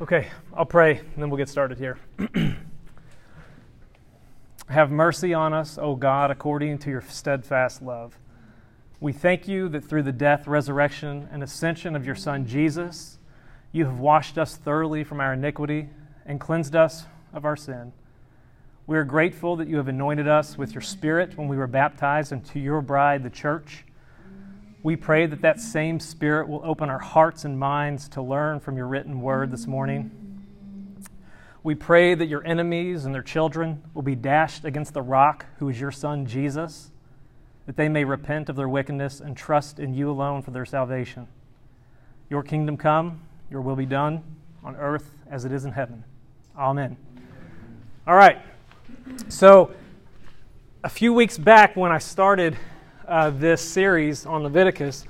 Okay, I'll pray and then we'll get started here. Have mercy on us, O God, according to your steadfast love. We thank you that through the death, resurrection, and ascension of your Son Jesus, you have washed us thoroughly from our iniquity and cleansed us of our sin. We are grateful that you have anointed us with your Spirit when we were baptized into your bride, the church. We pray that that same Spirit will open our hearts and minds to learn from your written word this morning. We pray that your enemies and their children will be dashed against the rock, who is your Son, Jesus, that they may repent of their wickedness and trust in you alone for their salvation. Your kingdom come, your will be done on earth as it is in heaven. Amen. All right. So, a few weeks back when I started uh, this series on Leviticus,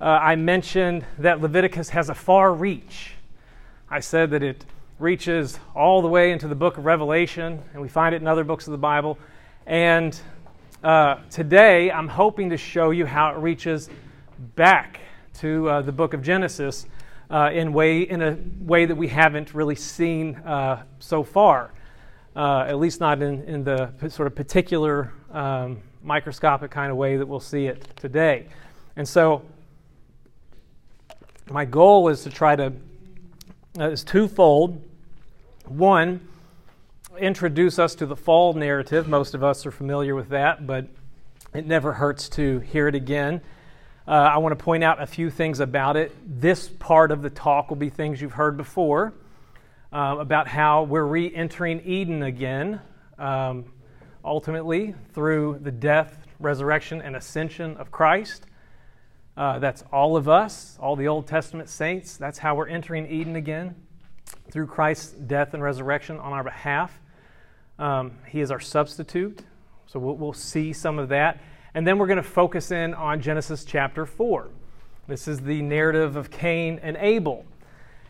uh, I mentioned that Leviticus has a far reach. I said that it reaches all the way into the book of Revelation, and we find it in other books of the Bible. And uh, today, I'm hoping to show you how it reaches back to uh, the book of Genesis uh, in, way, in a way that we haven't really seen uh, so far, at least not in, in the sort of particular um, microscopic kind of way that we'll see it today. And so, my goal is to try to uh, is twofold. One, introduce us to the fall narrative. Most of us are familiar with that, but it never hurts to hear it again. Uh, I want to point out a few things about it. This part of the talk will be things you've heard before uh, about how we're re entering Eden again. Um, ultimately through the death, resurrection, and ascension of Christ. Uh, that's all of us, all the Old Testament saints. That's how we're entering Eden again through Christ's death and resurrection on our behalf. Um, he is our substitute. So we'll, we'll see some of that. And then we're going to focus in on Genesis chapter 4. This is the narrative of Cain and Abel.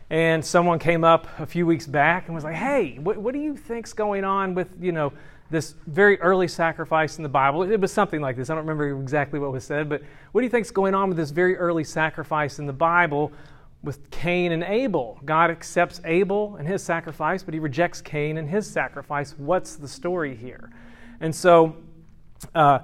And someone came up a few weeks back and was like, hey, what, what do you think's going on with, you know, this very early sacrifice in the Bible. It was something like this. I don't remember exactly what was said, but what do you think is going on with this very early sacrifice in the Bible with Cain and Abel? God accepts Abel and his sacrifice, but he rejects Cain and his sacrifice. What's the story here? And so uh,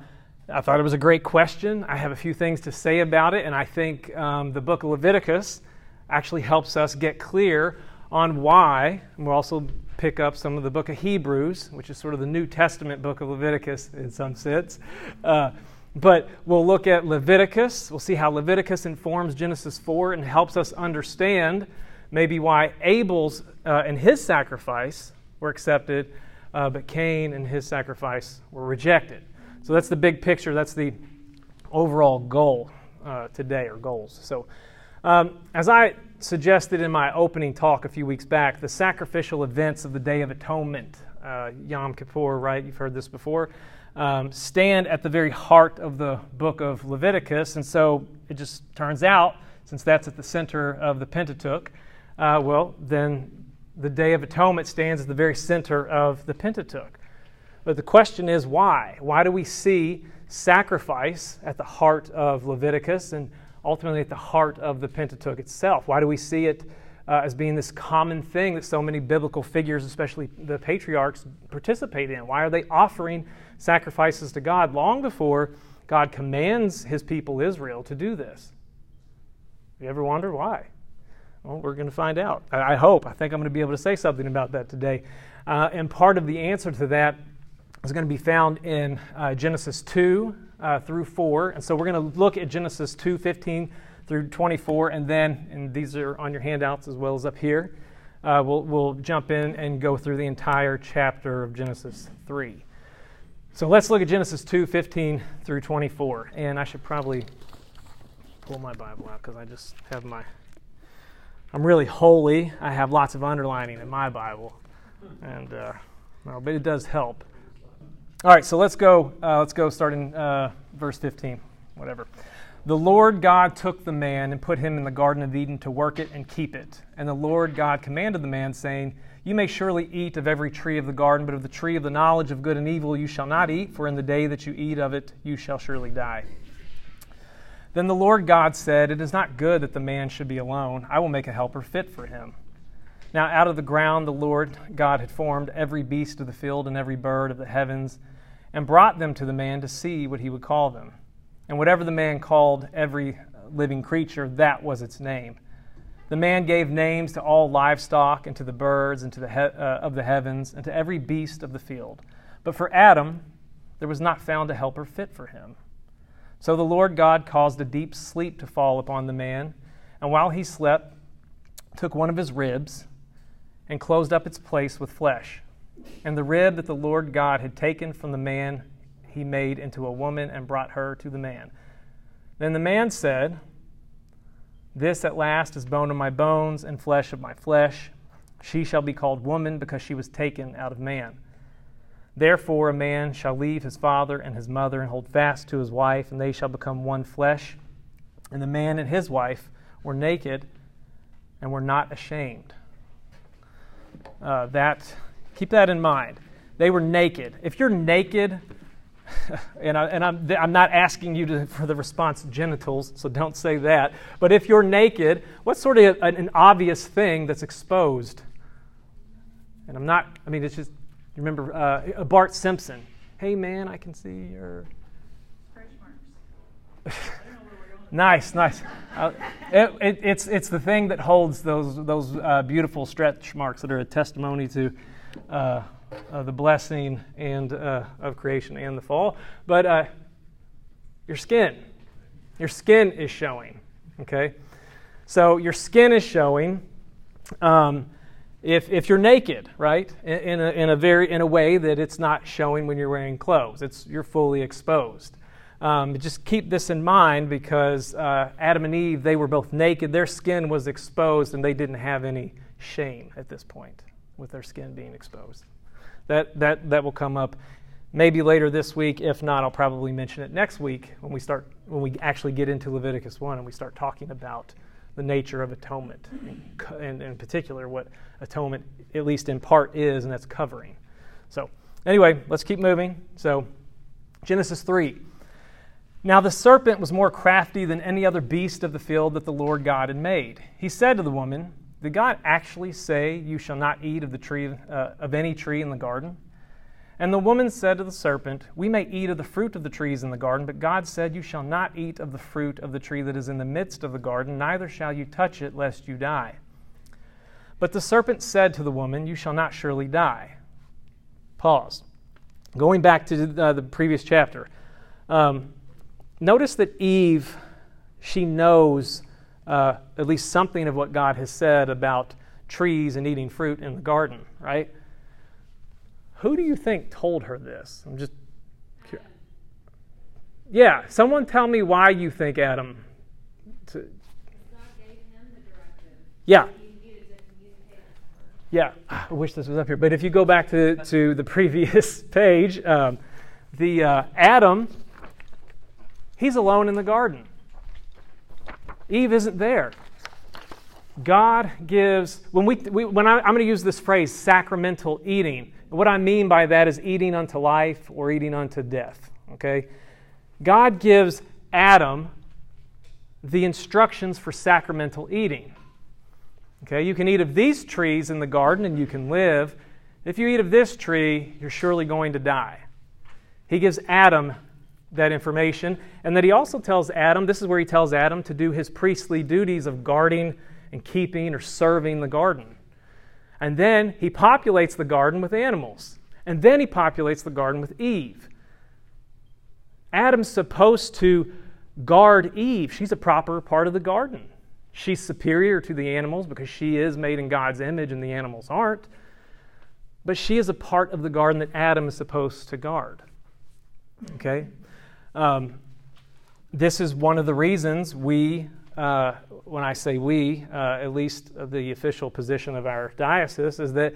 I thought it was a great question. I have a few things to say about it, and I think um, the book of Leviticus actually helps us get clear on why. And we'll also pick up some of the book of Hebrews, which is sort of the New Testament book of Leviticus in some sense. Uh, but we'll look at Leviticus. We'll see how Leviticus informs Genesis 4 and helps us understand maybe why Abel's uh, and his sacrifice were accepted, uh, but Cain and his sacrifice were rejected. So that's the big picture. That's the overall goal uh, today, or goals. So um, as I suggested in my opening talk a few weeks back, the sacrificial events of the Day of Atonement, uh, Yom Kippur, right? You've heard this before, um, stand at the very heart of the book of Leviticus. And so it just turns out, since that's at the center of the Pentateuch, uh, well, then the Day of Atonement stands at the very center of the Pentateuch. But the question is why? Why do we see sacrifice at the heart of Leviticus? And ultimately at the heart of the Pentateuch itself. Why do we see it uh, as being this common thing that so many biblical figures, especially the patriarchs, participate in? Why are they offering sacrifices to God long before God commands his people Israel to do this? You ever wonder why? Well, we're going to find out. I, hope. I think I'm going to be able to say something about that today. Uh, and part of the answer to that is going to be found in uh, Genesis 2, uh, through 4. And so we're going to look at Genesis 2 15 through 24, and then, and these are on your handouts as well as up here, uh, we'll, we'll jump in and go through the entire chapter of Genesis 3. So let's look at Genesis 2 15 through 24. And I should probably pull my Bible out because I just have my. I'm really holy. I have lots of underlining in my Bible. And, uh, well, but it does help. All right, so let's go. Uh, let's go starting uh, verse 15, whatever. The Lord God took the man and put him in the Garden of Eden to work it and keep it. And the Lord God commanded the man, saying, You may surely eat of every tree of the garden, but of the tree of the knowledge of good and evil you shall not eat, for in the day that you eat of it you shall surely die. Then the Lord God said, It is not good that the man should be alone. I will make a helper fit for him. Now, out of the ground, the Lord God had formed every beast of the field and every bird of the heavens, and brought them to the man to see what he would call them. And whatever the man called every living creature, that was its name. The man gave names to all livestock, and to the birds, and to the he- uh, of the heavens, and to every beast of the field. But for Adam, there was not found a helper fit for him. So the Lord God caused a deep sleep to fall upon the man, and while he slept, took one of his ribs and closed up its place with flesh. And the rib that the Lord God had taken from the man, he made into a woman and brought her to the man. Then the man said, This at last is bone of my bones and flesh of my flesh. She shall be called woman because she was taken out of man. Therefore, a man shall leave his father and his mother and hold fast to his wife, and they shall become one flesh. And the man and his wife were naked and were not ashamed. Uh, that keep that in mind. They were naked. If you're naked, and, I, and I'm, I'm not asking you to, for the response genitals, so don't say that. But if you're naked, what's sort of an, an obvious thing that's exposed? And I'm not, I mean, it's just, you remember uh, Bart Simpson. Hey, man, I can see your. Stretch marks. Nice, nice. Uh, it, it, it's, it's the thing that holds those, those uh, beautiful stretch marks that are a testimony to uh, uh, the blessing and uh, of creation and the fall. But uh, your skin, your skin is showing. Okay, so your skin is showing. Um, if, if you're naked, right, in, a, in a very in a way that it's not showing when you're wearing clothes, it's you're fully exposed. Um, just keep this in mind because uh, Adam and Eve they were both naked, their skin was exposed, and they didn't have any shame at this point with their skin being exposed. That, that, that will come up maybe later this week. If not, I'll probably mention it next week when we start when we actually get into Leviticus 1 and we start talking about the nature of atonement, and, in particular what atonement, at least in part, is, and that's covering. So, anyway, let's keep moving. So, Genesis 3. Now the serpent was more crafty than any other beast of the field that the Lord God had made. He said to the woman, did God actually say, You shall not eat of, the tree, uh, of any tree in the garden? And the woman said to the serpent, We may eat of the fruit of the trees in the garden, but God said, You shall not eat of the fruit of the tree that is in the midst of the garden, neither shall you touch it, lest you die. But the serpent said to the woman, You shall not surely die. Pause. Going back to uh, the previous chapter, um, notice that Eve, she knows uh, at least something of what God has said about trees and eating fruit in the garden, right? Who do you think told her this? I'm just curious. Yeah, someone tell me why you think Adam. To, yeah. Yeah, I wish this was up here. But if you go back to, to the previous page, um, the uh, Adam, he's alone in the garden. Eve isn't there. God gives, when, we, we when I, I'm going to use this phrase, sacramental eating. What I mean by that is eating unto life or eating unto death. Okay? God gives Adam the instructions for sacramental eating. Okay, you can eat of these trees in the garden and you can live. If you eat of this tree, you're surely going to die. He gives Adam that information. And that he also tells Adam, this is where he tells Adam to do his priestly duties of guarding and keeping or serving the garden. And then he populates the garden with animals. And then he populates the garden with Eve. Adam's supposed to guard Eve. She's a proper part of the garden. She's superior to the animals because she is made in God's image and the animals aren't. But she is a part of the garden that Adam is supposed to guard. Okay? Um, this is one of the reasons we, uh, when I say we, uh, at least the official position of our diocese, is that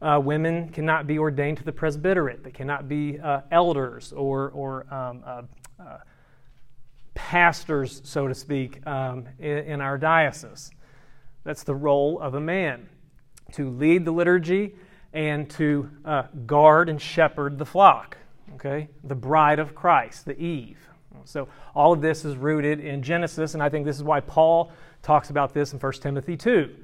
uh, women cannot be ordained to the presbyterate. They cannot be uh, elders or, or um, uh, uh, pastors, so to speak, um, in, in our diocese. That's the role of a man to lead the liturgy and to guard and shepherd the flock okay? The bride of Christ, the Eve. So all of this is rooted in Genesis, and I think this is why Paul talks about this in 1 Timothy 2.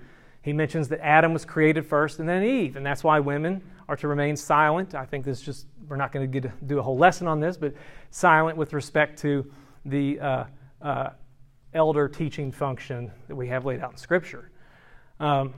He mentions that Adam was created first and then Eve, and that's why women are to remain silent. I think this just, we're not going to do a whole lesson on this, but silent with respect to the uh, uh, elder teaching function that we have laid out in Scripture. Um,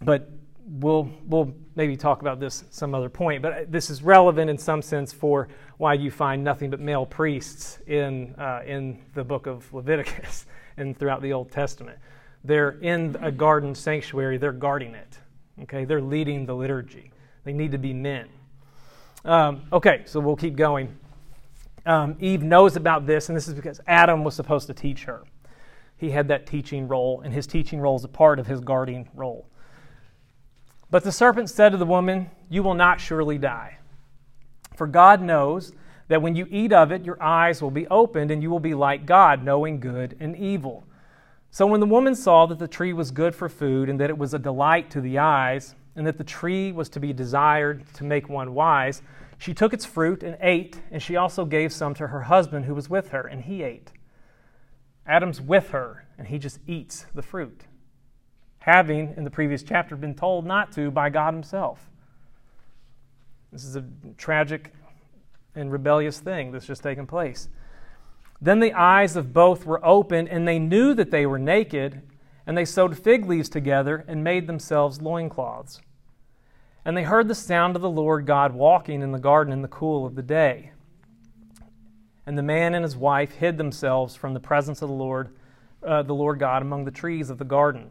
but we'll, we'll maybe talk about this some other point. But this is relevant in some sense for why you find nothing but male priests in, uh, in the book of Leviticus and throughout the Old Testament. They're in a garden sanctuary, they're guarding it. Okay, they're leading the liturgy. They need to be men. Um, okay, so we'll keep going. Um, Eve knows about this, and this is because Adam was supposed to teach her. He had that teaching role, and his teaching role is a part of his guarding role. But the serpent said to the woman, You will not surely die. For God knows that when you eat of it, your eyes will be opened, and you will be like God, knowing good and evil. So when the woman saw that the tree was good for food, and that it was a delight to the eyes, and that the tree was to be desired to make one wise, she took its fruit and ate, and she also gave some to her husband who was with her, and he ate. Adam's with her, and he just eats the fruit having, in the previous chapter, been told not to by God Himself. This is a tragic and rebellious thing that's just taken place. Then the eyes of both were opened, and they knew that they were naked, and they sewed fig leaves together and made themselves loincloths. And they heard the sound of the Lord God walking in the garden in the cool of the day. And the man and his wife hid themselves from the presence of the Lord, uh, the Lord God, among the trees of the garden.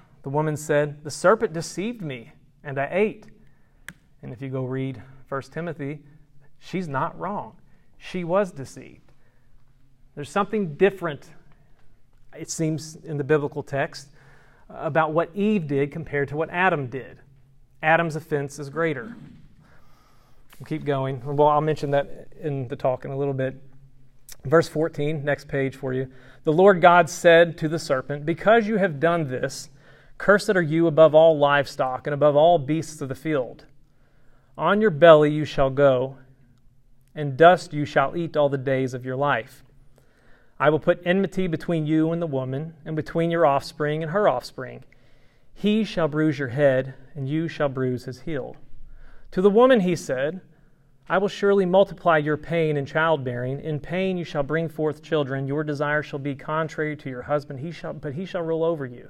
The woman said, The serpent deceived me, and I ate. And if you go read 1 Timothy, she's not wrong. She was deceived. There's something different, it seems, in the biblical text about what Eve did compared to what Adam did. Adam's offense is greater. We'll keep going. Well, I'll mention that in the talk in a little bit. Verse 14, next page for you. The Lord God said to the serpent, Because you have done this, Cursed are you above all livestock and above all beasts of the field. On your belly you shall go, and dust you shall eat all the days of your life. I will put enmity between you and the woman, and between your offspring and her offspring. He shall bruise your head, and you shall bruise his heel. To the woman he said, I will surely multiply your pain in childbearing. In pain you shall bring forth children. Your desire shall be contrary to your husband, he shall, but he shall rule over you.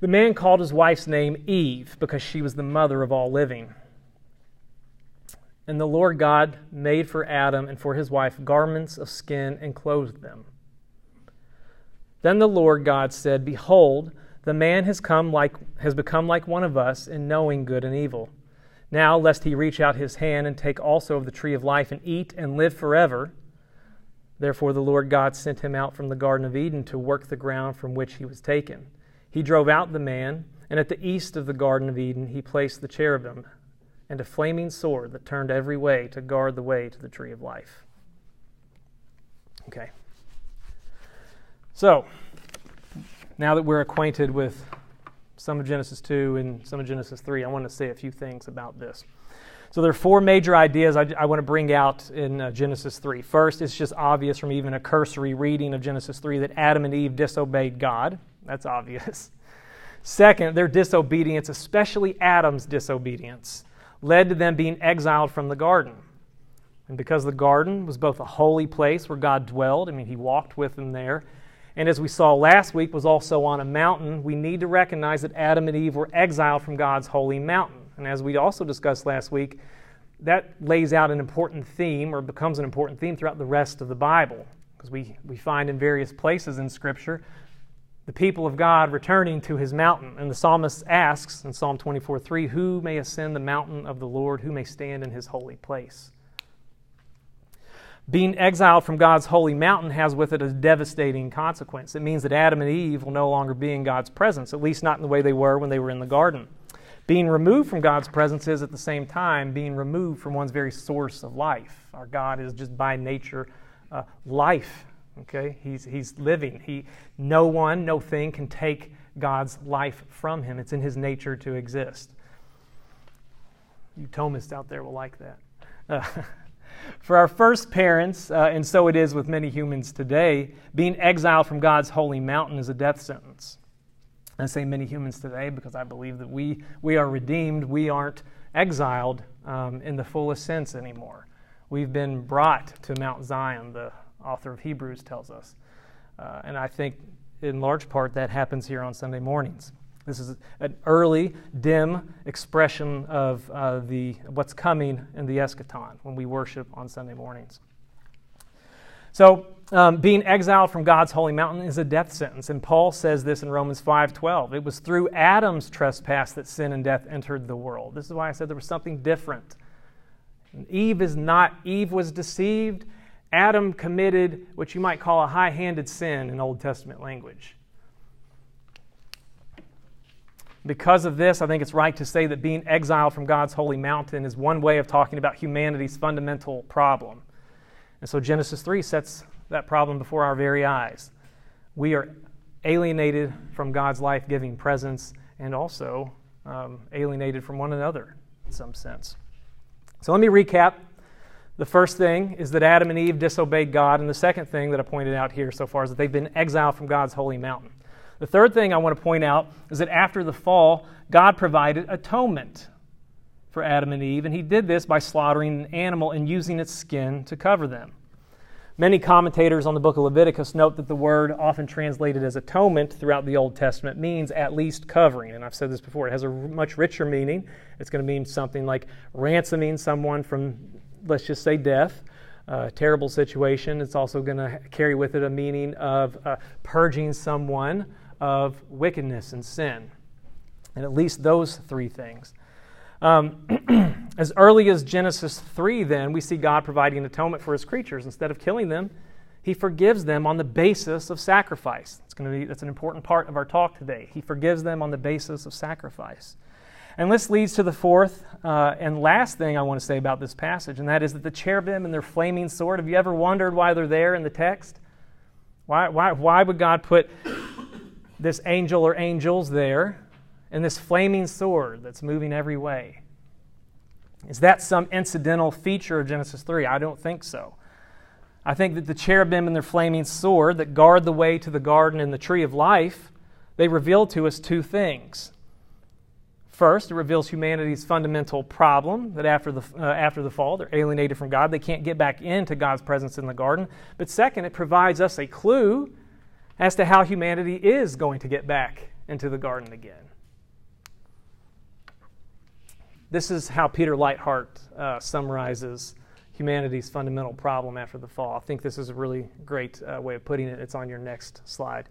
The man called his wife's name Eve because she was the mother of all living. And the Lord God made for Adam and for his wife garments of skin and clothed them. Then the Lord God said, Behold, the man has come like has become like one of us in knowing good and evil. Now lest he reach out his hand and take also of the tree of life and eat and live forever. Therefore the Lord God sent him out from the garden of Eden to work the ground from which he was taken. He drove out the man, and at the east of the Garden of Eden he placed the cherubim and a flaming sword that turned every way to guard the way to the tree of life. Okay. So, now that we're acquainted with some of Genesis 2 and some of Genesis 3, I want to say a few things about this. So, there are four major ideas I, I want to bring out in uh, Genesis 3. First, it's just obvious from even a cursory reading of Genesis 3 that Adam and Eve disobeyed God. That's obvious. Second, their disobedience, especially Adam's disobedience, led to them being exiled from the garden. And because the garden was both a holy place where God dwelled, I mean, he walked with them there, and as we saw last week, was also on a mountain, we need to recognize that Adam and Eve were exiled from God's holy mountain. And as we also discussed last week, that lays out an important theme or becomes an important theme throughout the rest of the Bible. Because we, we find in various places in Scripture the people of God returning to his mountain. And the psalmist asks in Psalm 24 3, Who may ascend the mountain of the Lord? Who may stand in his holy place? Being exiled from God's holy mountain has with it a devastating consequence. It means that Adam and Eve will no longer be in God's presence, at least not in the way they were when they were in the garden. Being removed from God's presence is at the same time being removed from one's very source of life. Our God is just by nature uh, life. Okay, he's he's living. He no one, no thing can take God's life from him. It's in his nature to exist. You Thomists out there will like that. Uh, For our first parents, uh, and so it is with many humans today, being exiled from God's holy mountain is a death sentence. I say many humans today because I believe that we, we are redeemed. We aren't exiled um, in the fullest sense anymore. We've been brought to Mount Zion, the author of Hebrews tells us. Uh, and I think in large part that happens here on Sunday mornings. This is an early, dim expression of uh, the, what's coming in the eschaton when we worship on Sunday mornings. So, um, being exiled from God's holy mountain is a death sentence, and Paul says this in Romans 5:12. It was through Adam's trespass that sin and death entered the world. This is why I said there was something different. Eve is not. Eve was deceived. Adam committed what you might call a high-handed sin in Old Testament language. Because of this, I think it's right to say that being exiled from God's holy mountain is one way of talking about humanity's fundamental problem. And so Genesis 3 sets that problem before our very eyes. We are alienated from God's life giving presence and also um, alienated from one another in some sense. So let me recap. The first thing is that Adam and Eve disobeyed God, and the second thing that I pointed out here so far is that they've been exiled from God's holy mountain. The third thing I want to point out is that after the fall, God provided atonement for Adam and Eve, and He did this by slaughtering an animal and using its skin to cover them. Many commentators on the book of Leviticus note that the word, often translated as atonement throughout the Old Testament, means at least covering. And I've said this before, it has a much richer meaning. It's going to mean something like ransoming someone from, let's just say, death uh, terrible situation. It's also going to carry with it a meaning of uh, purging someone of wickedness and sin. And at least those three things. Um, as early as Genesis 3, then, we see God providing atonement for his creatures. Instead of killing them, he forgives them on the basis of sacrifice. It's going to be, that's an important part of our talk today. He forgives them on the basis of sacrifice. And this leads to the fourth uh, and last thing I want to say about this passage, and that is that the cherubim and their flaming sword, have you ever wondered why they're there in the text? Why, why, why would God put this angel or angels there and this flaming sword that's moving every way. Is that some incidental feature of Genesis 3? I don't think so. I think that the cherubim and their flaming sword that guard the way to the garden and the tree of life, they reveal to us two things. First, it reveals humanity's fundamental problem that after the, uh, after the fall, they're alienated from God. They can't get back into God's presence in the garden. But second, it provides us a clue as to how humanity is going to get back into the garden again. This is how Peter Leithart uh, summarizes humanity's fundamental problem after the fall. I think this is a really great uh, way of putting it. It's on your next slide.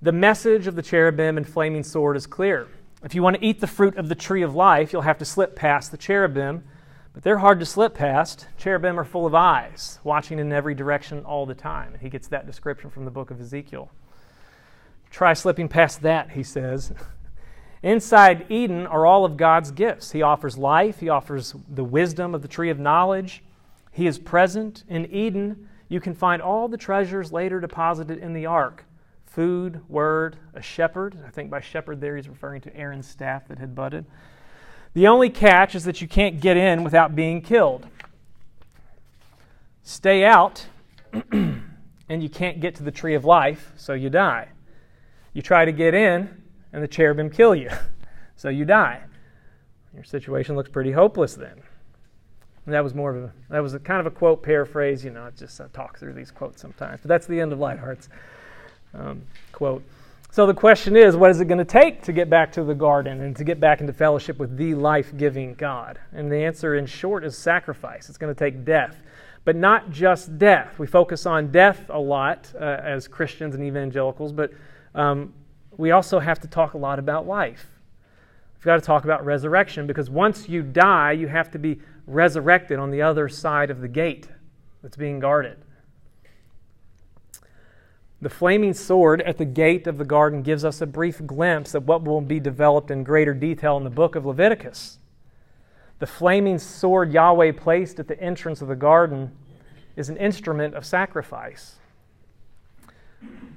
The message of the cherubim and flaming sword is clear. If you want to eat the fruit of the tree of life, you'll have to slip past the cherubim but they're hard to slip past. Cherubim are full of eyes, watching in every direction all the time. He gets that description from the book of Ezekiel. Try slipping past that, he says. Inside Eden are all of God's gifts. He offers life, He offers the wisdom of the tree of knowledge. He is present. In Eden, you can find all the treasures later deposited in the ark food, word, a shepherd. I think by shepherd there he's referring to Aaron's staff that had budded the only catch is that you can't get in without being killed. Stay out, and you can't get to the tree of life, so you die. You try to get in, and the cherubim kill you, so you die. Your situation looks pretty hopeless then. And that was more of a that was a kind of a quote paraphrase. You know, I just uh, talk through these quotes sometimes, but that's the end of Leithart's. Um, quote. So the question is, what is it going to take to get back to the garden and to get back into fellowship with the life giving God? And the answer, in short, is sacrifice. It's going to take death. But not just death. We focus on death a lot uh, as Christians and evangelicals, but um, we also have to talk a lot about life. We've got to talk about resurrection because once you die, you have to be resurrected on the other side of the gate that's being guarded. The flaming sword at the gate of the garden gives us a brief glimpse of what will be developed in greater detail in the book of Leviticus. The flaming sword Yahweh placed at the entrance of the garden is an instrument of sacrifice.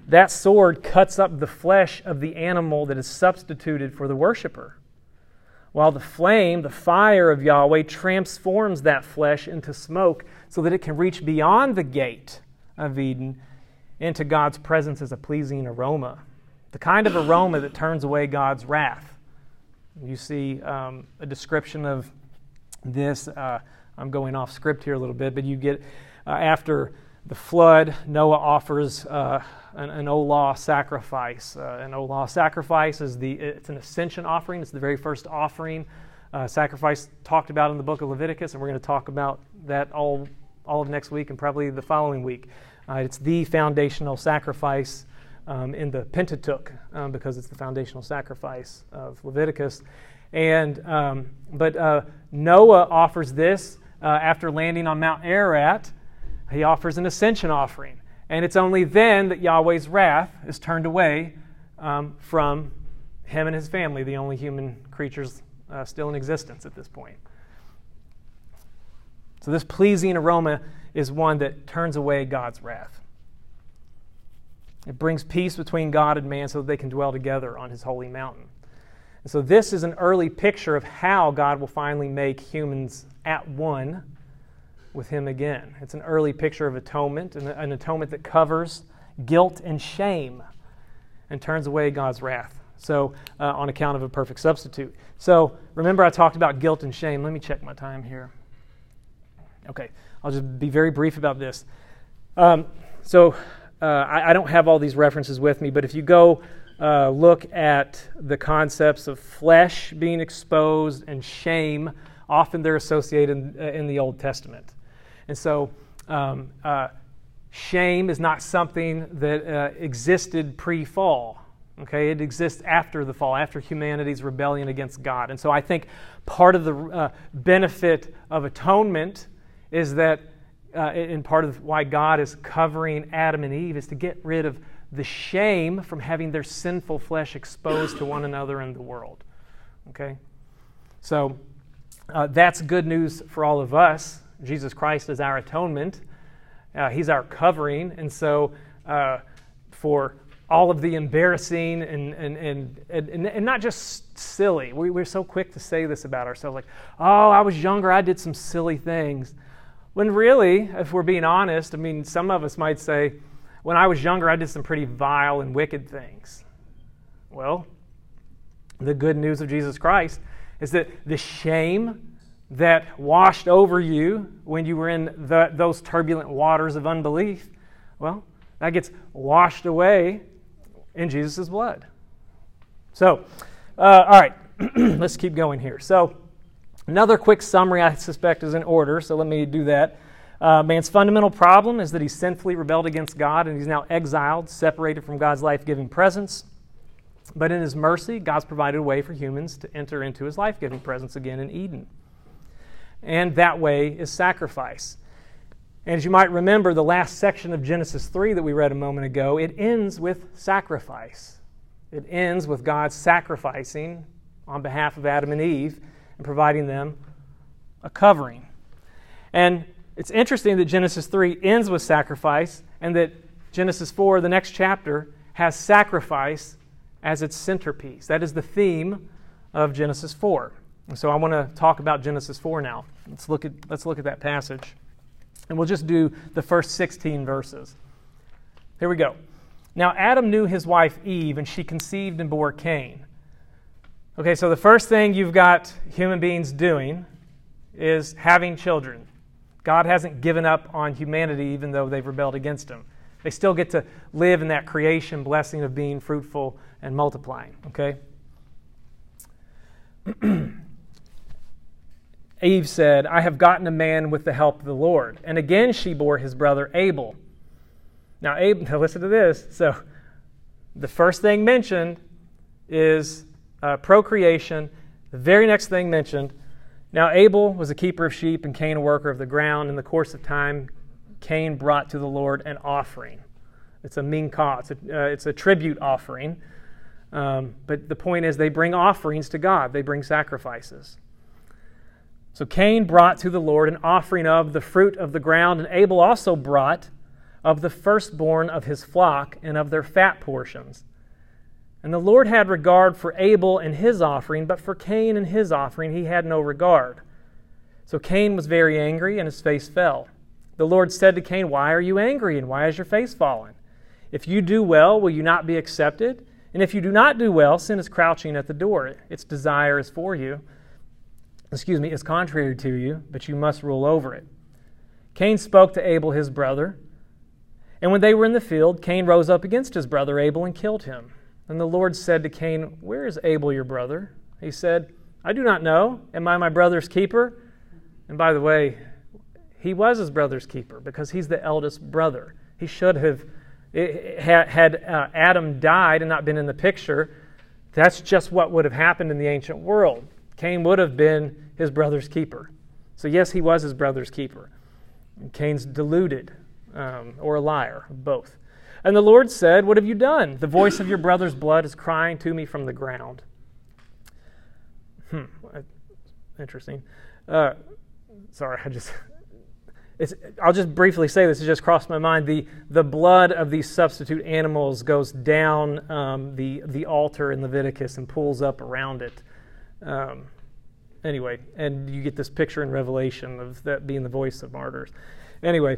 That sword cuts up the flesh of the animal that is substituted for the worshiper, while the flame, the fire of Yahweh, transforms that flesh into smoke so that it can reach beyond the gate of Eden into God's presence as a pleasing aroma, the kind of aroma that turns away God's wrath. You see um, a description of this. Uh, I'm going off script here a little bit, but you get uh, after the flood, Noah offers uh, an, an Olah sacrifice. Uh, an Olah sacrifice is the it's an ascension offering. It's the very first offering uh, sacrifice talked about in the book of Leviticus, and we're going to talk about that all all of next week and probably the following week. Uh, it's the foundational sacrifice um, in the Pentateuch um, because it's the foundational sacrifice of Leviticus. And um, but uh, Noah offers this uh, after landing on Mount Ararat. He offers an ascension offering, and it's only then that Yahweh's wrath is turned away um, from him and his family, the only human creatures uh, still in existence at this point. So this pleasing aroma is one that turns away God's wrath. It brings peace between God and man so that they can dwell together on his holy mountain. And so, this is an early picture of how God will finally make humans at one with him again. It's an early picture of atonement, an atonement that covers guilt and shame and turns away God's wrath. So, uh, on account of a perfect substitute. So, remember, I talked about guilt and shame. Let me check my time here. Okay, I'll just be very brief about this. Um, so uh, I, I, don't have all these references with me, but if you go uh, look at the concepts of flesh being exposed and shame, often they're associated in, uh, in the Old Testament. And so um, uh, shame is not something that uh, existed pre fall. Okay, it exists after the fall, after humanity's rebellion against God. And so I think part of the uh, benefit of atonement is that, uh, in part of why God is covering Adam and Eve, is to get rid of the shame from having their sinful flesh exposed to one another in the world. Okay? So uh, that's good news for all of us. Jesus Christ is our atonement, uh, He's our covering. And so, uh, for all of the embarrassing and, and, and, and, and not just silly, we, we're so quick to say this about ourselves like, oh, I was younger, I did some silly things. When really, if we're being honest, I mean, some of us might say, when I was younger, I did some pretty vile and wicked things. Well, the good news of Jesus Christ is that the shame that washed over you when you were in the, those turbulent waters of unbelief, well, that gets washed away in Jesus' blood. So, uh, all right, let's keep going here. So, Another quick summary, I suspect, is in order, so let me do that. Uh, man's fundamental problem is that he's sinfully rebelled against God and he's now exiled, separated from God's life giving presence. But in his mercy, God's provided a way for humans to enter into his life giving presence again in Eden. And that way is sacrifice. And as you might remember, the last section of Genesis 3 that we read a moment ago, it ends with sacrifice. It ends with God sacrificing on behalf of Adam and Eve and providing them a covering. And it's interesting that Genesis 3 ends with sacrifice and that Genesis 4, the next chapter, has sacrifice as its centerpiece. That is the theme of Genesis 4. And so I want to talk about Genesis 4 now. Let's look at, let's look at that passage. And we'll just do the first 16 verses. Here we go. Now Adam knew his wife Eve, and she conceived and bore Cain. Okay, so the first thing you've got human beings doing is having children. God hasn't given up on humanity even though they've rebelled against him. They still get to live in that creation blessing of being fruitful and multiplying, okay? Eve said, I have gotten a man with the help of the Lord. And again she bore his brother Abel. Now, Abel, now listen to this. So, the first thing mentioned is uh, procreation. The very next thing mentioned. Now, Abel was a keeper of sheep and Cain a worker of the ground. In the course of time, Cain brought to the Lord an offering. It's a minkah, it's a, uh, it's a tribute offering. Um, but the point is, they bring offerings to God, they bring sacrifices. So Cain brought to the Lord an offering of the fruit of the ground, and Abel also brought of the firstborn of his flock and of their fat portions. And the Lord had regard for Abel and his offering, but for Cain and his offering he had no regard. So Cain was very angry, and his face fell. The Lord said to Cain, Why are you angry, and why is your face fallen? If you do well, will you not be accepted? And if you do not do well, sin is crouching at the door. Its desire is for you excuse me, is contrary to you, but you must rule over it. Cain spoke to Abel his brother, and when they were in the field, Cain rose up against his brother Abel and killed him. And the Lord said to Cain, Where is Abel your brother? He said, I do not know. Am I my brother's keeper? And by the way, he was his brother's keeper because he's the eldest brother. He should have, had uh, Adam died and not been in the picture, that's just what would have happened in the ancient world. Cain would have been his brother's keeper. So, yes, he was his brother's keeper. Cain's deluded um, or a liar, both. And the Lord said, What have you done? The voice of your brother's blood is crying to me from the ground. Hmm, interesting. Uh, sorry, I just. I'll just briefly say this, it just crossed my mind. The, the blood of these substitute animals goes down um, the, the altar in Leviticus and pulls up around it. Um, anyway, and you get this picture in Revelation of that being the voice of martyrs. Anyway,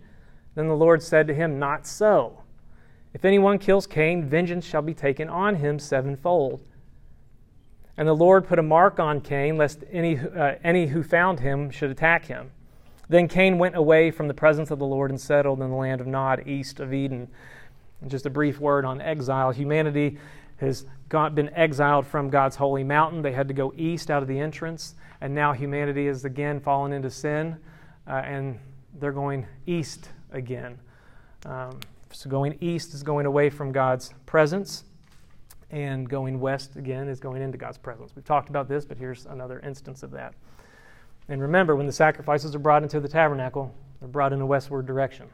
Then the Lord said to him, Not so. If anyone kills Cain, vengeance shall be taken on him sevenfold. And the Lord put a mark on Cain, lest any, uh, any who found him should attack him. Then Cain went away from the presence of the Lord and settled in the land of Nod, east of Eden. And just a brief word on exile. Humanity has got, been exiled from God's holy mountain. They had to go east out of the entrance, and now humanity has again fallen into sin, uh, and they're going east again. Um, so going east is going away from God's presence, and going west again is going into God's presence. We've talked about this, but here's another instance of that. And remember, when the sacrifices are brought into the tabernacle, they're brought in a westward direction.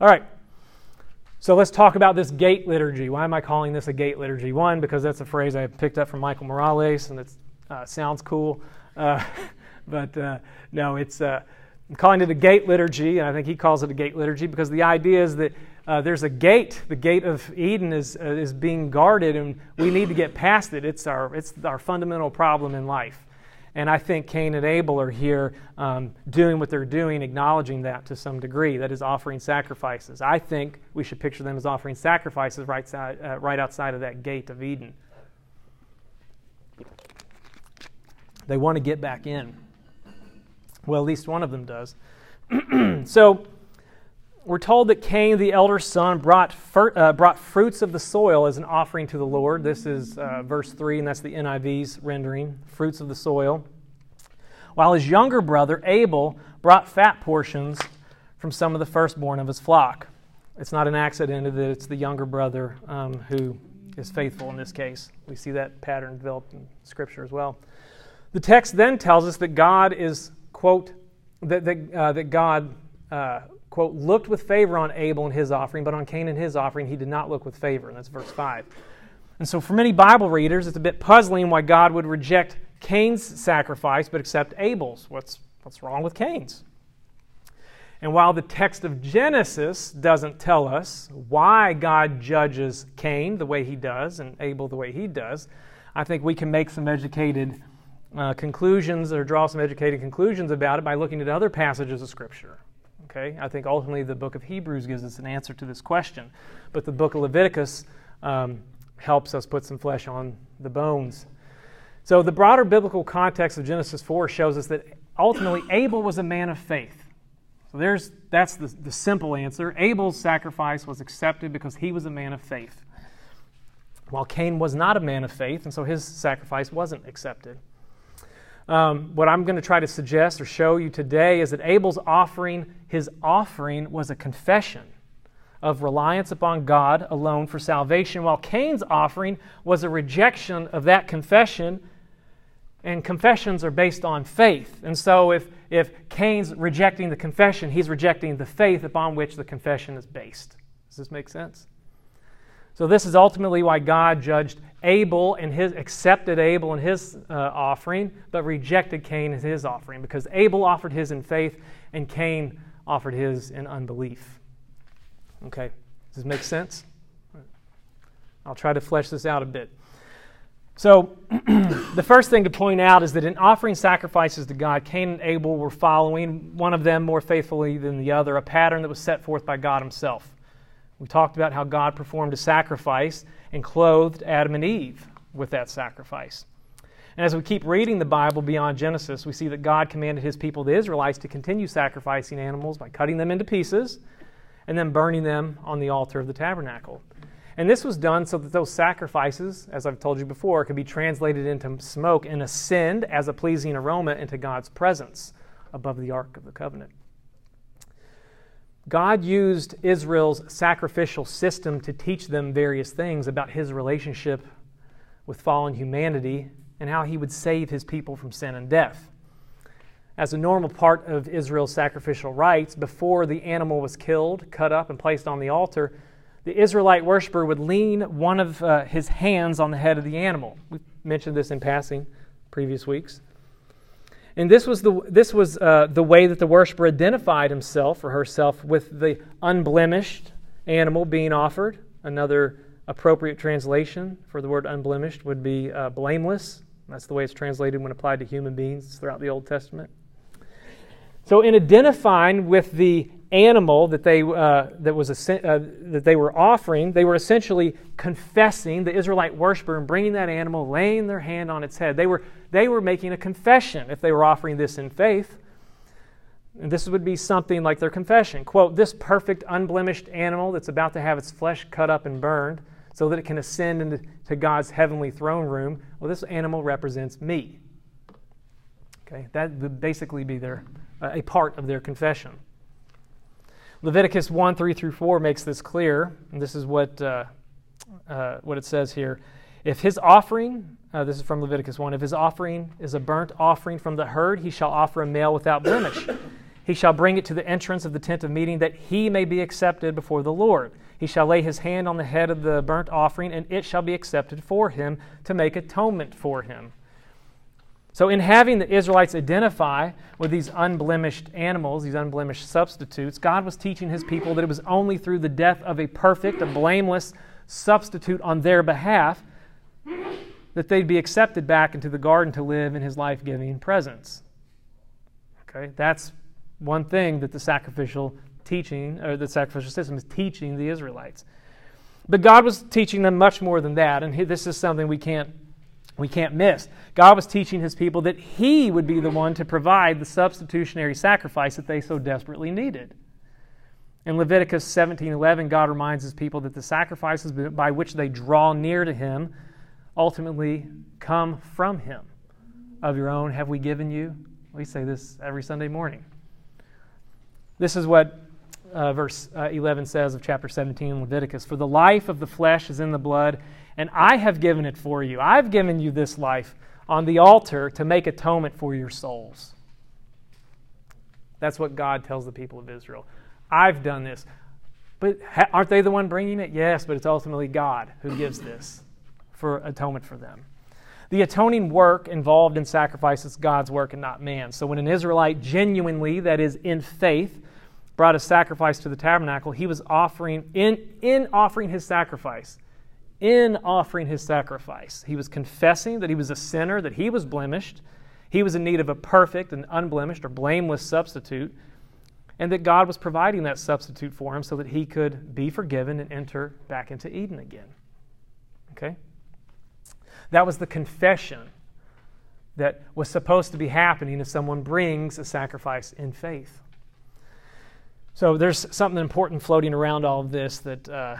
All right, so let's talk about this gate liturgy. Why am I calling this a gate liturgy? One, because that's a phrase I picked up from Michael Morales, and it uh, sounds cool. Uh, but uh, no, it's uh, I'm calling it a gate liturgy, and I think he calls it a gate liturgy because the idea is that uh, there's a gate. The gate of Eden is uh, is being guarded, and we need to get past it. It's our it's our fundamental problem in life. And I think Cain and Abel are here um, doing what they're doing, acknowledging that to some degree. That is offering sacrifices. I think we should picture them as offering sacrifices right, side, uh, right outside of that gate of Eden. They want to get back in. Well, at least one of them does. so, we're told that Cain, the elder son, brought, fir- uh, brought fruits of the soil as an offering to the Lord. This is uh, verse 3, and that's the NIV's rendering fruits of the soil. While his younger brother, Abel, brought fat portions from some of the firstborn of his flock. It's not an accident that it's the younger brother um, who is faithful in this case. We see that pattern developed in Scripture as well. The text then tells us that God is, quote, that, that, uh, that God uh, quote, looked with favor on Abel and his offering, but on Cain and his offering he did not look with favor. And that's verse 5. And so for many Bible readers, it's a bit puzzling why God would reject Cain's sacrifice but accept Abel's. What's, what's wrong with Cain's? And while the text of Genesis doesn't tell us why God judges Cain the way he does and Abel the way he does, I think we can make some educated uh, conclusions or draw some educated conclusions about it by looking at other passages of Scripture. Okay, I think ultimately the book of Hebrews gives us an answer to this question, but the book of Leviticus um, helps us put some flesh on the bones. So the broader biblical context of Genesis 4 shows us that ultimately Abel was a man of faith. So there's that's the, the simple answer. Abel's sacrifice was accepted because he was a man of faith. While Cain was not a man of faith, and so his sacrifice wasn't accepted. Um, what I'm going to try to suggest or show you today is that Abel's offering, his offering was a confession of reliance upon God alone for salvation, while Cain's offering was a rejection of that confession. And confessions are based on faith. And so if, if Cain's rejecting the confession, he's rejecting the faith upon which the confession is based. Does this make sense? So this is ultimately why God judged Abel and his accepted Abel and his uh, offering, but rejected Cain and his offering because Abel offered his in faith and Cain offered his in unbelief. Okay, does this make sense? I'll try to flesh this out a bit. So, the first thing to point out is that in offering sacrifices to God, Cain and Abel were following, one of them more faithfully than the other, a pattern that was set forth by God Himself. We talked about how God performed a sacrifice and clothed Adam and Eve with that sacrifice. And as we keep reading the Bible beyond Genesis, we see that God commanded his people, the Israelites, to continue sacrificing animals by cutting them into pieces and then burning them on the altar of the tabernacle. And this was done so that those sacrifices, as I've told you before, could be translated into smoke and ascend as a pleasing aroma into God's presence above the Ark of the Covenant. God used Israel's sacrificial system to teach them various things about his relationship with fallen humanity and how he would save his people from sin and death. As a normal part of Israel's sacrificial rites, before the animal was killed, cut up, and placed on the altar, the Israelite worshiper would lean one of uh, his hands on the head of the animal. We've mentioned this in passing previous weeks. And this was the, this was, uh, the way that the worshiper identified himself or herself with the unblemished animal being offered. Another appropriate translation for the word unblemished would be uh, blameless. That's the way it's translated when applied to human beings throughout the Old Testament. So, in identifying with the animal that they, uh, that, was uh, that they were offering, they were essentially confessing the Israelite worshiper and bringing that animal, laying their hand on its head. They were, they were making a confession if they were offering this in faith. And this would be something like their confession. Quote, this perfect, unblemished animal that's about to have its flesh cut up and burned so that it can ascend into God's heavenly throne room. Well, this animal represents me. Okay, that would basically be their, uh, a part of their confession. Leviticus 1 3 through 4 makes this clear. And this is what, uh, uh, what it says here. If his offering, uh, this is from Leviticus 1, if his offering is a burnt offering from the herd, he shall offer a male without blemish. he shall bring it to the entrance of the tent of meeting that he may be accepted before the Lord. He shall lay his hand on the head of the burnt offering, and it shall be accepted for him to make atonement for him. So, in having the Israelites identify with these unblemished animals, these unblemished substitutes, God was teaching his people that it was only through the death of a perfect, a blameless substitute on their behalf that they'd be accepted back into the garden to live in his life giving presence. Okay, that's one thing that the sacrificial teaching, or the sacrificial system is teaching the Israelites. But God was teaching them much more than that, and this is something we can't we can't miss. God was teaching his people that he would be the one to provide the substitutionary sacrifice that they so desperately needed. In Leviticus 17:11, God reminds his people that the sacrifices by which they draw near to him ultimately come from him. Of your own have we given you? We say this every Sunday morning. This is what uh, verse uh, 11 says of chapter 17 in Leviticus For the life of the flesh is in the blood, and I have given it for you. I've given you this life on the altar to make atonement for your souls. That's what God tells the people of Israel. I've done this. But aren't they the one bringing it? Yes, but it's ultimately God who gives this for atonement for them. The atoning work involved in sacrifice is God's work and not man. So when an Israelite genuinely, that is in faith, brought a sacrifice to the tabernacle, he was offering, in, in offering his sacrifice, in offering his sacrifice, he was confessing that he was a sinner, that he was blemished, he was in need of a perfect and unblemished or blameless substitute, and that God was providing that substitute for him so that he could be forgiven and enter back into Eden again. Okay? That was the confession that was supposed to be happening if someone brings a sacrifice in faith. So there's something important floating around all of this that uh,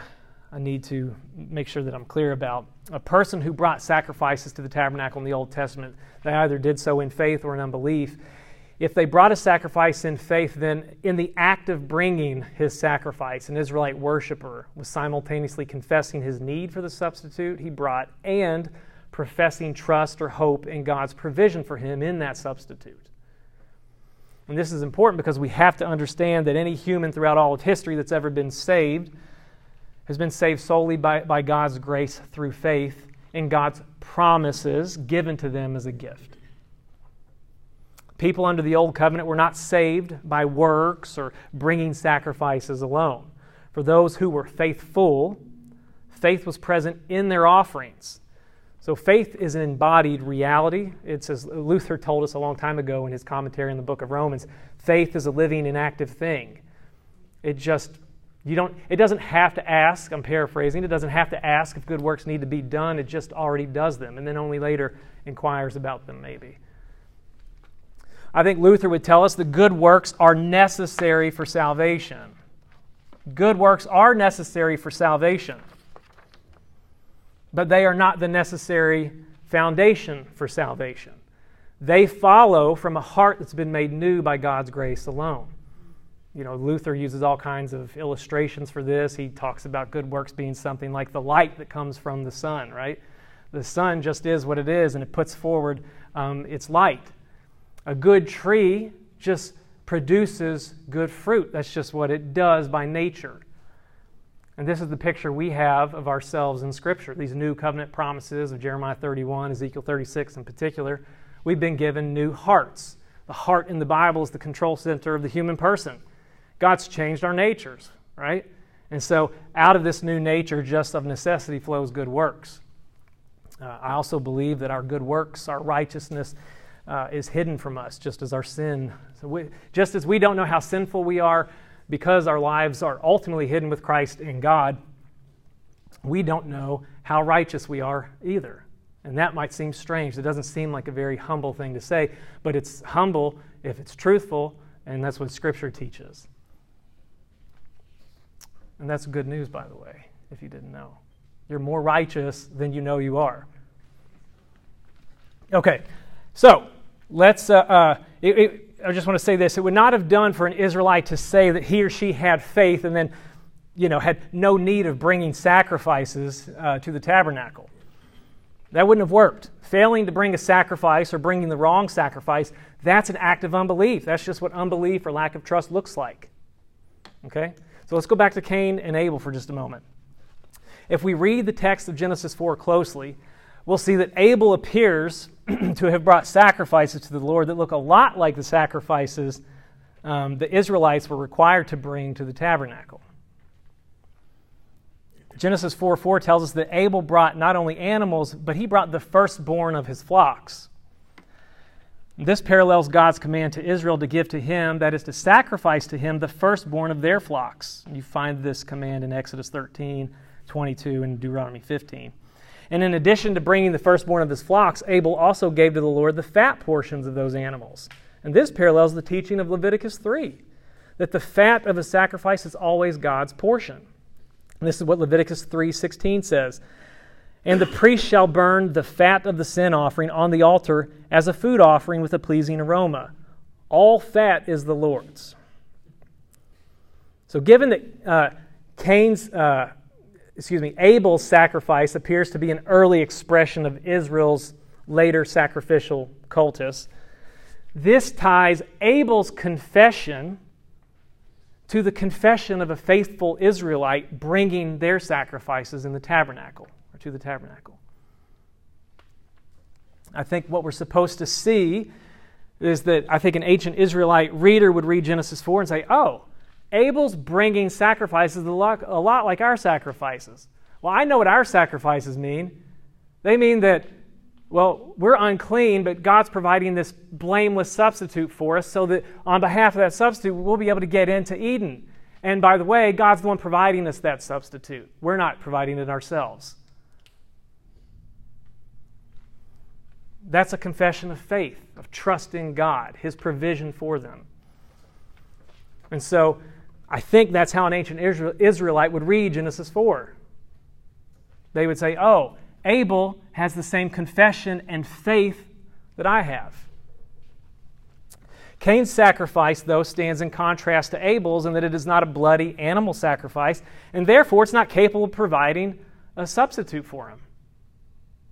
I need to make sure that I'm clear about. A person who brought sacrifices to the tabernacle in the Old Testament, they either did so in faith or in unbelief. If they brought a sacrifice in faith, then in the act of bringing his sacrifice, an Israelite worshiper was simultaneously confessing his need for the substitute he brought and professing trust or hope in God's provision for him in that substitute. And this is important because we have to understand that any human throughout all of history that's ever been saved has been saved solely by, by God's grace through faith in God's promises given to them as a gift. People under the old covenant were not saved by works or bringing sacrifices alone. For those who were faithful, faith was present in their offerings so faith is an embodied reality. It's as Luther told us a long time ago in his commentary in the book of Romans, faith is a living and active thing. It just you don't it doesn't have to ask, I'm paraphrasing, it doesn't have to ask if good works need to be done, it just already does them and then only later inquires about them maybe. I think Luther would tell us the good works are necessary for salvation. Good works are necessary for salvation but they are not the necessary foundation for salvation. They follow from a heart that's been made new by God's grace alone. You know, Luther uses all kinds of illustrations for this. He talks about good works being something like the light that comes from the sun, right? The sun just is what it is, and it puts forward um, its light. A good tree just produces good fruit. That's just what it does by nature. And this is the picture we have of ourselves in Scripture. These new covenant promises of Jeremiah 31, Ezekiel 36 in particular. We've been given new hearts. The heart in the Bible is the control center of the human person. God's changed our natures, right? And so out of this new nature, just of necessity, flows good works. Uh, I also believe that our good works, our righteousness, uh, is hidden from us, just as our sin. So we, just as we don't know how sinful we are, because our lives are ultimately hidden with Christ in God, we don't know how righteous we are either. And that might seem strange. It doesn't seem like a very humble thing to say, but it's humble if it's truthful, and that's what Scripture teaches. And that's good news, by the way, if you didn't know. You're more righteous than you know you are. Okay, so let's. Uh, uh, it, it, I just want to say this. It would not have done for an Israelite to say that he or she had faith and then, you know, had no need of bringing sacrifices uh, to the tabernacle. That wouldn't have worked. Failing to bring a sacrifice or bringing the wrong sacrifice, that's an act of unbelief. That's just what unbelief or lack of trust looks like. Okay? So let's go back to Cain and Abel for just a moment. If we read the text of Genesis 4 closely, we'll see that Abel appears to have brought sacrifices to the Lord that look a lot like the sacrifices um, the Israelites were required to bring to the tabernacle. Genesis 4 4 tells us that Abel brought not only animals, but he brought the firstborn of his flocks. This parallels God's command to Israel to give to him, that is, to sacrifice to him the firstborn of their flocks. You find this command in Exodus 13, 22, and Deuteronomy 15. And in addition to bringing the firstborn of his flocks, Abel also gave to the Lord the fat portions of those animals. And this parallels the teaching of Leviticus 3 that the fat of a sacrifice is always God's portion. And this is what Leviticus 3:16 says. And the priest shall burn the fat of the sin offering on the altar as a food offering with a pleasing aroma. All fat is the Lord's. So, given that uh, Cain's uh, excuse me, Abel's sacrifice appears to be an early expression of Israel's later sacrificial cultus. This ties Abel's confession to the confession of a faithful Israelite bringing their sacrifices in the tabernacle or to the tabernacle. I think what we're supposed to see is that I think an ancient Israelite reader would read Genesis 4 and say, oh, Abel's bringing sacrifices a lot, a lot like our sacrifices. Well, I know what our sacrifices mean. They mean that, well, we're unclean, but God's providing this blameless substitute for us so that on behalf of that substitute, we'll be able to get into Eden. And by the way, God's the one providing us that substitute. We're not providing it ourselves. That's a confession of faith, of trusting God, His provision for them. And so I think that's how an ancient Israelite would read Genesis 4. They would say, Oh, Abel has the same confession and faith that I have. Cain's sacrifice, though, stands in contrast to Abel's in that it is not a bloody animal sacrifice, and therefore it's not capable of providing a substitute for him.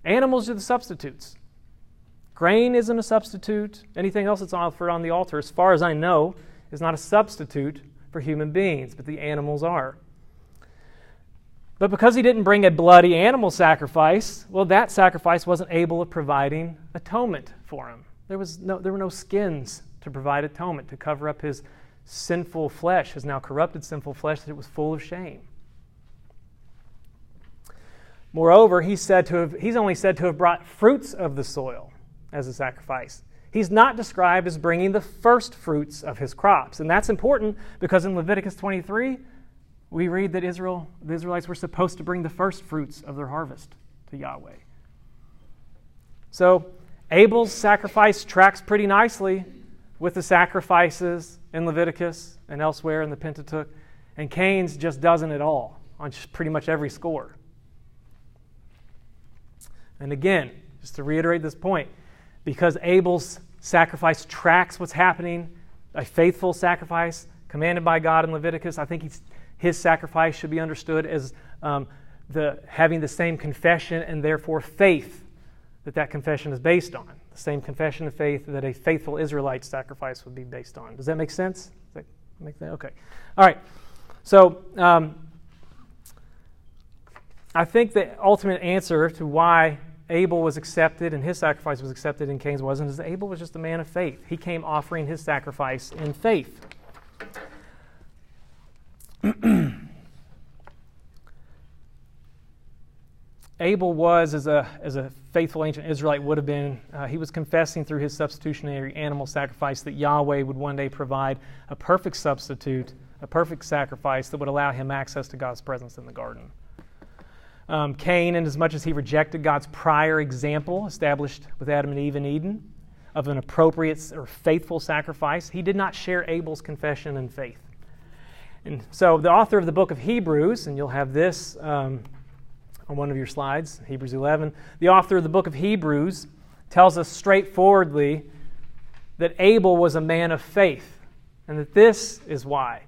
Animals are the substitutes. Grain isn't a substitute. Anything else that's offered on the altar, as far as I know, is not a substitute for human beings, but the animals are. But because he didn't bring a bloody animal sacrifice, well, that sacrifice wasn't able of providing atonement for him. There, was no, there were no skins to provide atonement, to cover up his sinful flesh, his now corrupted sinful flesh, that it was full of shame. Moreover, he's, said to have, he's only said to have brought fruits of the soil as a sacrifice. He's not described as bringing the first fruits of his crops. And that's important because in Leviticus 23, we read that Israel, the Israelites were supposed to bring the first fruits of their harvest to Yahweh. So Abel's sacrifice tracks pretty nicely with the sacrifices in Leviticus and elsewhere in the Pentateuch, and Cain's just doesn't at all on pretty much every score. And again, just to reiterate this point, because Abel's sacrifice tracks what's happening, a faithful sacrifice commanded by God in Leviticus. I think his sacrifice should be understood as um, the, having the same confession and therefore faith that that confession is based on. The same confession of faith that a faithful Israelite sacrifice would be based on. Does that make sense? Does that make that? Okay. All right. So um, I think the ultimate answer to why Abel was accepted and his sacrifice was accepted and Cain's wasn't, is Abel was just a man of faith. He came offering his sacrifice in faith. Abel was, as a, as a faithful ancient Israelite would have been, uh, he was confessing through his substitutionary animal sacrifice that Yahweh would one day provide a perfect substitute, a perfect sacrifice that would allow him access to God's presence in the garden. Um, Cain, in as much as he rejected God's prior example established with Adam and Eve in Eden of an appropriate or faithful sacrifice, he did not share Abel's confession and faith. And so, the author of the book of Hebrews, and you'll have this um, on one of your slides, Hebrews 11, the author of the book of Hebrews tells us straightforwardly that Abel was a man of faith, and that this is why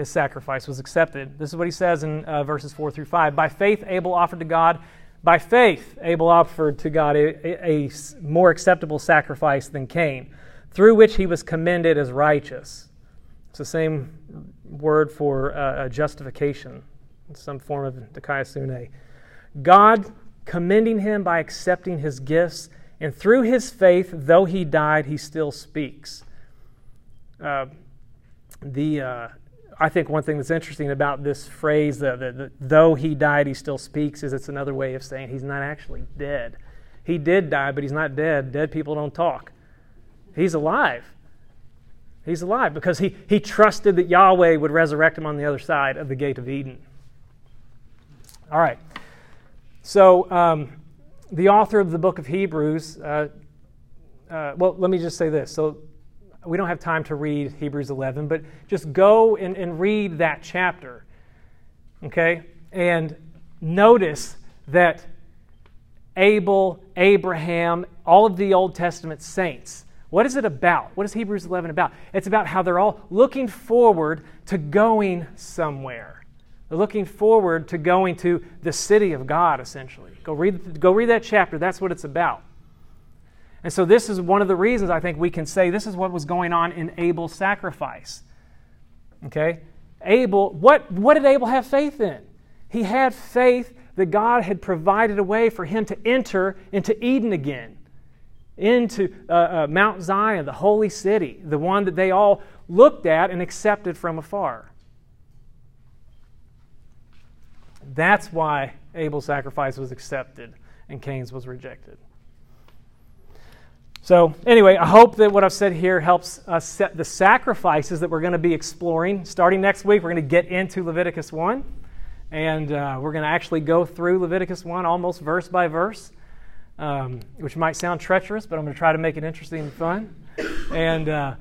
his sacrifice was accepted. This is what he says in uh, verses 4 through 5. By faith, Abel offered to God. By faith, Abel offered to God a, a, more acceptable sacrifice than Cain, through which he was commended as righteous. It's the same word for uh, justification, some form of dikaiosune. God commending him by accepting his gifts, and through his faith, though he died, he still speaks. Uh, the uh, I think one thing that's interesting about this phrase, that though he died, he still speaks, is it's another way of saying he's not actually dead. He did die, but he's not dead. Dead people don't talk. He's alive. He's alive because he, he trusted that Yahweh would resurrect him on the other side of the gate of Eden. All right. So, um, the author of the book of Hebrews, uh, uh, well, let me just say this. So, we don't have time to read Hebrews 11, but just go and, and read that chapter. Okay? And notice that Abel, Abraham, all of the Old Testament saints, what is it about? What is Hebrews 11 about? It's about how they're all looking forward to going somewhere. They're looking forward to going to the city of God, essentially. Go read, go read that chapter. That's what it's about. And so, this is one of the reasons I think we can say this is what was going on in Abel's sacrifice. Okay? Abel, what, what did Abel have faith in? He had faith that God had provided a way for him to enter into Eden again. into uh, uh, Mount Zion, the holy city, the one that they all looked at and accepted from afar. That's why Abel's sacrifice was accepted and Cain's was rejected. So, anyway, I hope that what I've said here helps us set the sacrifices that we're going to be exploring. Starting next week, we're going to get into Leviticus 1, and uh, we're going to actually go through Leviticus 1 almost verse by verse, um, which might sound treacherous, but I'm going to try to make it interesting and fun. And uh,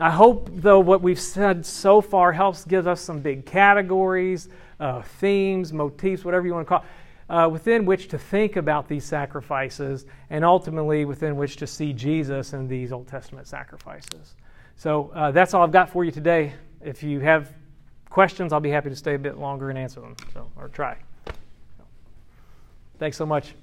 I hope, though, what we've said so far helps give us some big categories, uh, themes, motifs, whatever you want to call it uh, within which to think about these sacrifices and ultimately within which to see Jesus in these Old Testament sacrifices. So uh, that's all I've got for you today. If you have questions, I'll be happy to stay a bit longer and answer them. So, or try. Thanks so much.